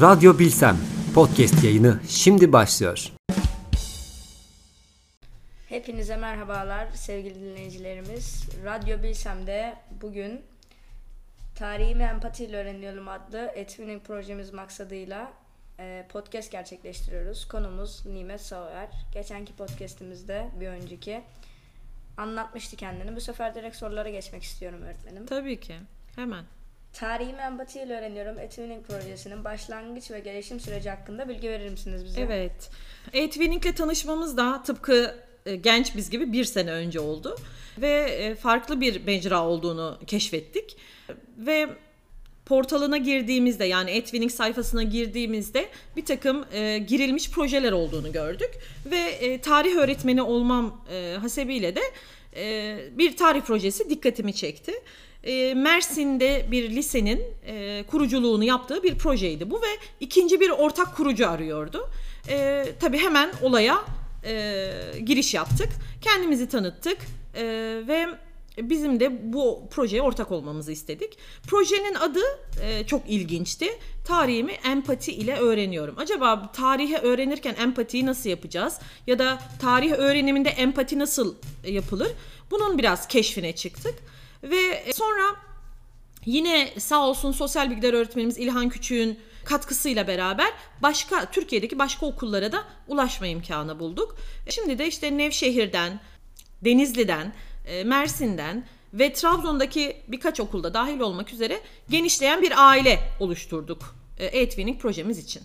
Radyo Bilsem podcast yayını şimdi başlıyor. Hepinize merhabalar sevgili dinleyicilerimiz. Radyo Bilsem'de bugün Tarihimi Empatiyle Öğreniyorum adlı Etwinning projemiz maksadıyla e, podcast gerçekleştiriyoruz. Konumuz Nimet Sauer. Geçenki podcastimizde bir önceki anlatmıştı kendini. Bu sefer direkt sorulara geçmek istiyorum öğretmenim. Tabii ki. Hemen. Tarihimi empatiyle öğreniyorum. Etwinning projesinin başlangıç ve gelişim süreci hakkında bilgi verir misiniz bize? Evet. E-Twinning'le tanışmamız da tıpkı e, genç biz gibi bir sene önce oldu. Ve e, farklı bir mecra olduğunu keşfettik. Ve portalına girdiğimizde yani Etwinning sayfasına girdiğimizde bir takım e, girilmiş projeler olduğunu gördük. Ve e, tarih öğretmeni olmam e, hasebiyle de e, bir tarih projesi dikkatimi çekti. E, Mersin'de bir lisenin e, kuruculuğunu yaptığı bir projeydi bu ve ikinci bir ortak kurucu arıyordu. E, tabii hemen olaya e, giriş yaptık. Kendimizi tanıttık e, ve bizim de bu projeye ortak olmamızı istedik. Projenin adı çok ilginçti. Tarihimi empati ile öğreniyorum. Acaba tarihi öğrenirken empatiyi nasıl yapacağız? Ya da tarih öğreniminde empati nasıl yapılır? Bunun biraz keşfine çıktık. Ve sonra yine sağ olsun sosyal bilgiler öğretmenimiz İlhan Küçük'ün katkısıyla beraber başka Türkiye'deki başka okullara da ulaşma imkanı bulduk. Şimdi de işte Nevşehir'den, Denizli'den, e, Mersin'den ve Trabzon'daki birkaç okulda dahil olmak üzere genişleyen bir aile oluşturduk e projemiz için.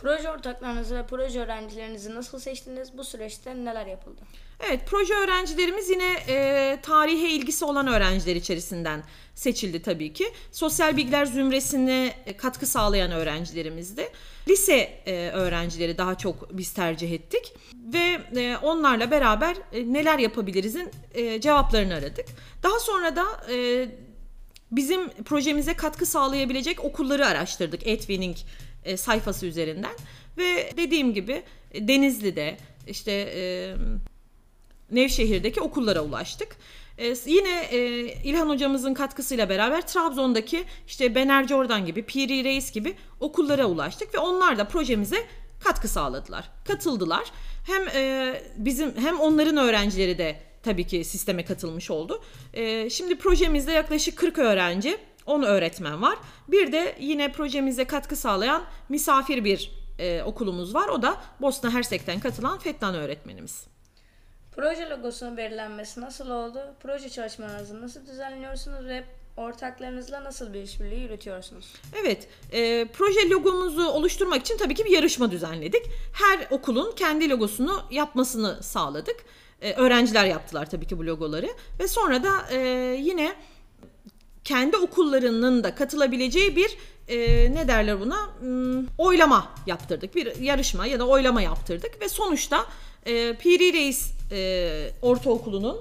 Proje ortaklarınızı ve proje öğrencilerinizi nasıl seçtiniz? Bu süreçte neler yapıldı? Evet, proje öğrencilerimiz yine e, tarihe ilgisi olan öğrenciler içerisinden seçildi tabii ki. Sosyal bilgiler zümresine katkı sağlayan öğrencilerimizdi. Lise e, öğrencileri daha çok biz tercih ettik ve e, onlarla beraber e, neler yapabilirizin e, cevaplarını aradık. Daha sonra da e, bizim projemize katkı sağlayabilecek okulları araştırdık Edwinning e, sayfası üzerinden ve dediğim gibi e, Denizli'de işte e, Nevşehir'deki okullara ulaştık. Ee, yine e, İlhan hocamızın katkısıyla beraber Trabzon'daki işte Bener Jordan gibi, Piri Reis gibi okullara ulaştık ve onlar da projemize katkı sağladılar. Katıldılar. Hem e, bizim hem onların öğrencileri de tabii ki sisteme katılmış oldu. E, şimdi projemizde yaklaşık 40 öğrenci, 10 öğretmen var. Bir de yine projemize katkı sağlayan misafir bir e, okulumuz var. O da Bosna Hersek'ten katılan Fetnan öğretmenimiz. Proje logosunun belirlenmesi nasıl oldu? Proje çalışmalarınızı nasıl düzenliyorsunuz ve ortaklarınızla nasıl bir işbirliği yürütüyorsunuz? Evet, e, proje logomuzu oluşturmak için tabii ki bir yarışma düzenledik. Her okulun kendi logosunu yapmasını sağladık. E, öğrenciler yaptılar tabii ki bu logoları ve sonra da e, yine kendi okullarının da katılabileceği bir e, ne derler buna hmm, oylama yaptırdık. Bir yarışma ya da oylama yaptırdık ve sonuçta e, Piri Reis e, Ortaokulu'nun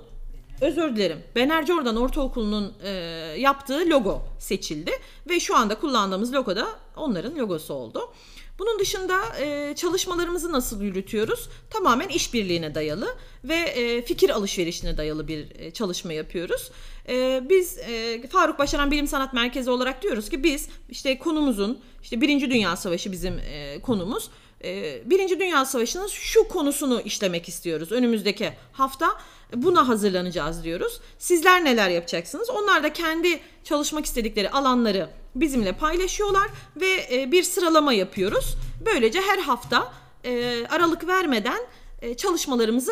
özür dilerim Bener Jordan Ortaokulu'nun e, yaptığı logo seçildi ve şu anda kullandığımız logo da onların logosu oldu. Bunun dışında e, çalışmalarımızı nasıl yürütüyoruz? Tamamen işbirliğine dayalı ve e, fikir alışverişine dayalı bir e, çalışma yapıyoruz. E, biz e, Faruk Başaran Bilim Sanat Merkezi olarak diyoruz ki biz işte konumuzun işte Birinci Dünya Savaşı bizim e, konumuz. E, Birinci Dünya Savaşı'nın şu konusunu işlemek istiyoruz önümüzdeki hafta buna hazırlanacağız diyoruz. Sizler neler yapacaksınız? Onlar da kendi çalışmak istedikleri alanları bizimle paylaşıyorlar ve e, bir sıralama yapıyoruz. Böylece her hafta e, aralık vermeden e, çalışmalarımızı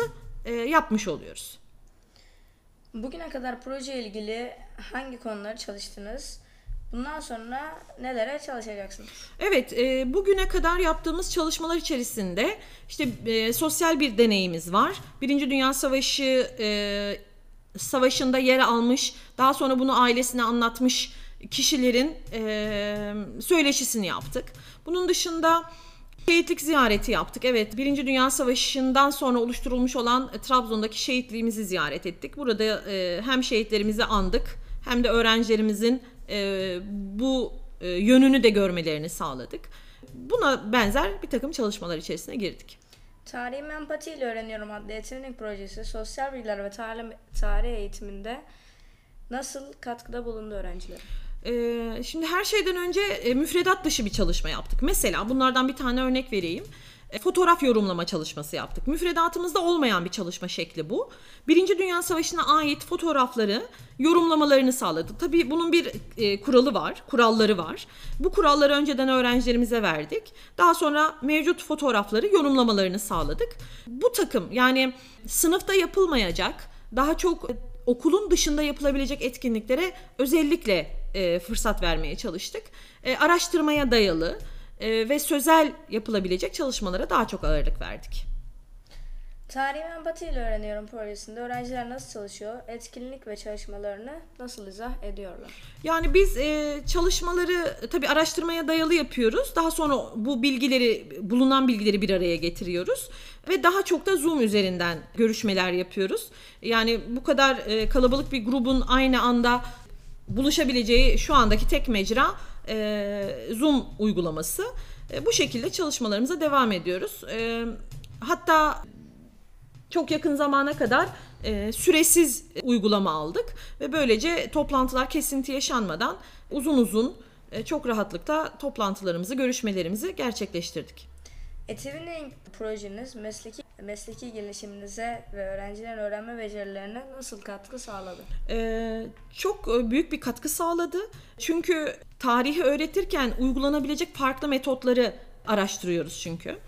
yapmış oluyoruz. Bugüne kadar proje ilgili hangi konuları çalıştınız? Bundan sonra nelere çalışacaksınız? Evet, e, bugüne kadar yaptığımız çalışmalar içerisinde işte e, sosyal bir deneyimiz var. Birinci Dünya Savaşı e, savaşında yer almış, daha sonra bunu ailesine anlatmış kişilerin e, söyleşisini yaptık. Bunun dışında şehitlik ziyareti yaptık. Evet, Birinci Dünya Savaşı'ndan sonra oluşturulmuş olan e, Trabzon'daki şehitliğimizi ziyaret ettik. Burada e, hem şehitlerimizi andık hem de öğrencilerimizin e, bu e, yönünü de görmelerini sağladık. Buna benzer bir takım çalışmalar içerisine girdik. Tarihim Empati ile Öğreniyorum adlı etkinlik projesi sosyal bilgiler ve tarih, tarih eğitiminde nasıl katkıda bulundu öğrenciler? Ee, şimdi her şeyden önce e, müfredat dışı bir çalışma yaptık. Mesela bunlardan bir tane örnek vereyim. E, Fotoğraf yorumlama çalışması yaptık. Müfredatımızda olmayan bir çalışma şekli bu. Birinci Dünya Savaşı'na ait fotoğrafları yorumlamalarını sağladık. Tabii bunun bir e, kuralı var, kuralları var. Bu kuralları önceden öğrencilerimize verdik. Daha sonra mevcut fotoğrafları yorumlamalarını sağladık. Bu takım yani sınıfta yapılmayacak, daha çok okulun dışında yapılabilecek etkinliklere özellikle e, fırsat vermeye çalıştık. E, araştırmaya dayalı e, ve sözel yapılabilecek çalışmalara daha çok ağırlık verdik. Tarih ve empati ile öğreniyorum projesinde öğrenciler nasıl çalışıyor, etkinlik ve çalışmalarını nasıl izah ediyorlar? Yani biz e, çalışmaları e, tabii araştırmaya dayalı yapıyoruz. Daha sonra bu bilgileri, bulunan bilgileri bir araya getiriyoruz. Ve daha çok da Zoom üzerinden görüşmeler yapıyoruz. Yani bu kadar e, kalabalık bir grubun aynı anda buluşabileceği şu andaki tek mecra e, Zoom uygulaması. E, bu şekilde çalışmalarımıza devam ediyoruz. E, hatta çok yakın zamana kadar e, süresiz uygulama aldık ve böylece toplantılar kesinti yaşanmadan uzun uzun e, çok rahatlıkla toplantılarımızı, görüşmelerimizi gerçekleştirdik. Etvinning projeniz mesleki mesleki gelişiminize ve öğrencilerin öğrenme becerilerine nasıl katkı sağladı? Ee, çok e, büyük bir katkı sağladı. Çünkü tarihi öğretirken uygulanabilecek farklı metotları araştırıyoruz çünkü.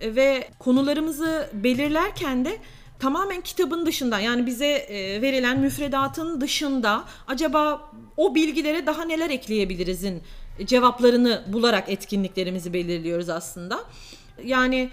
E, Ve konularımızı belirlerken de tamamen kitabın dışında yani bize e, verilen müfredatın dışında acaba o bilgilere daha neler ekleyebilirizin cevaplarını bularak etkinliklerimizi belirliyoruz aslında. Yani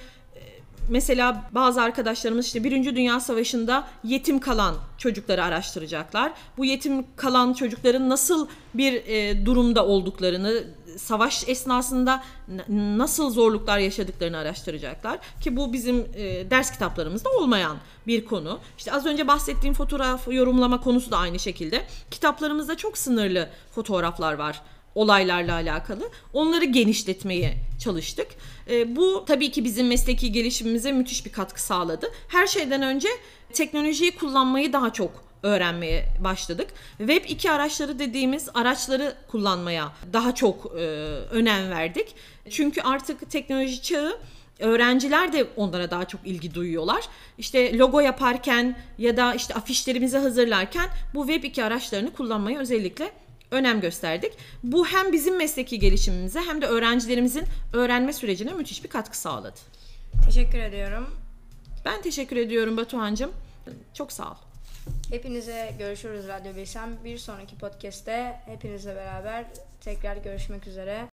mesela bazı arkadaşlarımız işte Birinci Dünya Savaşı'nda yetim kalan çocukları araştıracaklar. Bu yetim kalan çocukların nasıl bir e, durumda olduklarını, savaş esnasında nasıl zorluklar yaşadıklarını araştıracaklar. Ki bu bizim e, ders kitaplarımızda olmayan bir konu. İşte az önce bahsettiğim fotoğraf yorumlama konusu da aynı şekilde. Kitaplarımızda çok sınırlı fotoğraflar var olaylarla alakalı. Onları genişletmeye çalıştık. E, bu tabii ki bizim mesleki gelişimimize müthiş bir katkı sağladı. Her şeyden önce teknolojiyi kullanmayı daha çok öğrenmeye başladık. Web 2 araçları dediğimiz araçları kullanmaya daha çok e, önem verdik. Çünkü artık teknoloji çağı öğrenciler de onlara daha çok ilgi duyuyorlar. İşte logo yaparken ya da işte afişlerimizi hazırlarken bu Web 2 araçlarını kullanmaya özellikle önem gösterdik. Bu hem bizim mesleki gelişimimize hem de öğrencilerimizin öğrenme sürecine müthiş bir katkı sağladı. Teşekkür ediyorum. Ben teşekkür ediyorum Batuhan'cığım. Çok sağ ol. Hepinize görüşürüz Radyo Bilsem. Bir sonraki podcast'te hepinizle beraber tekrar görüşmek üzere.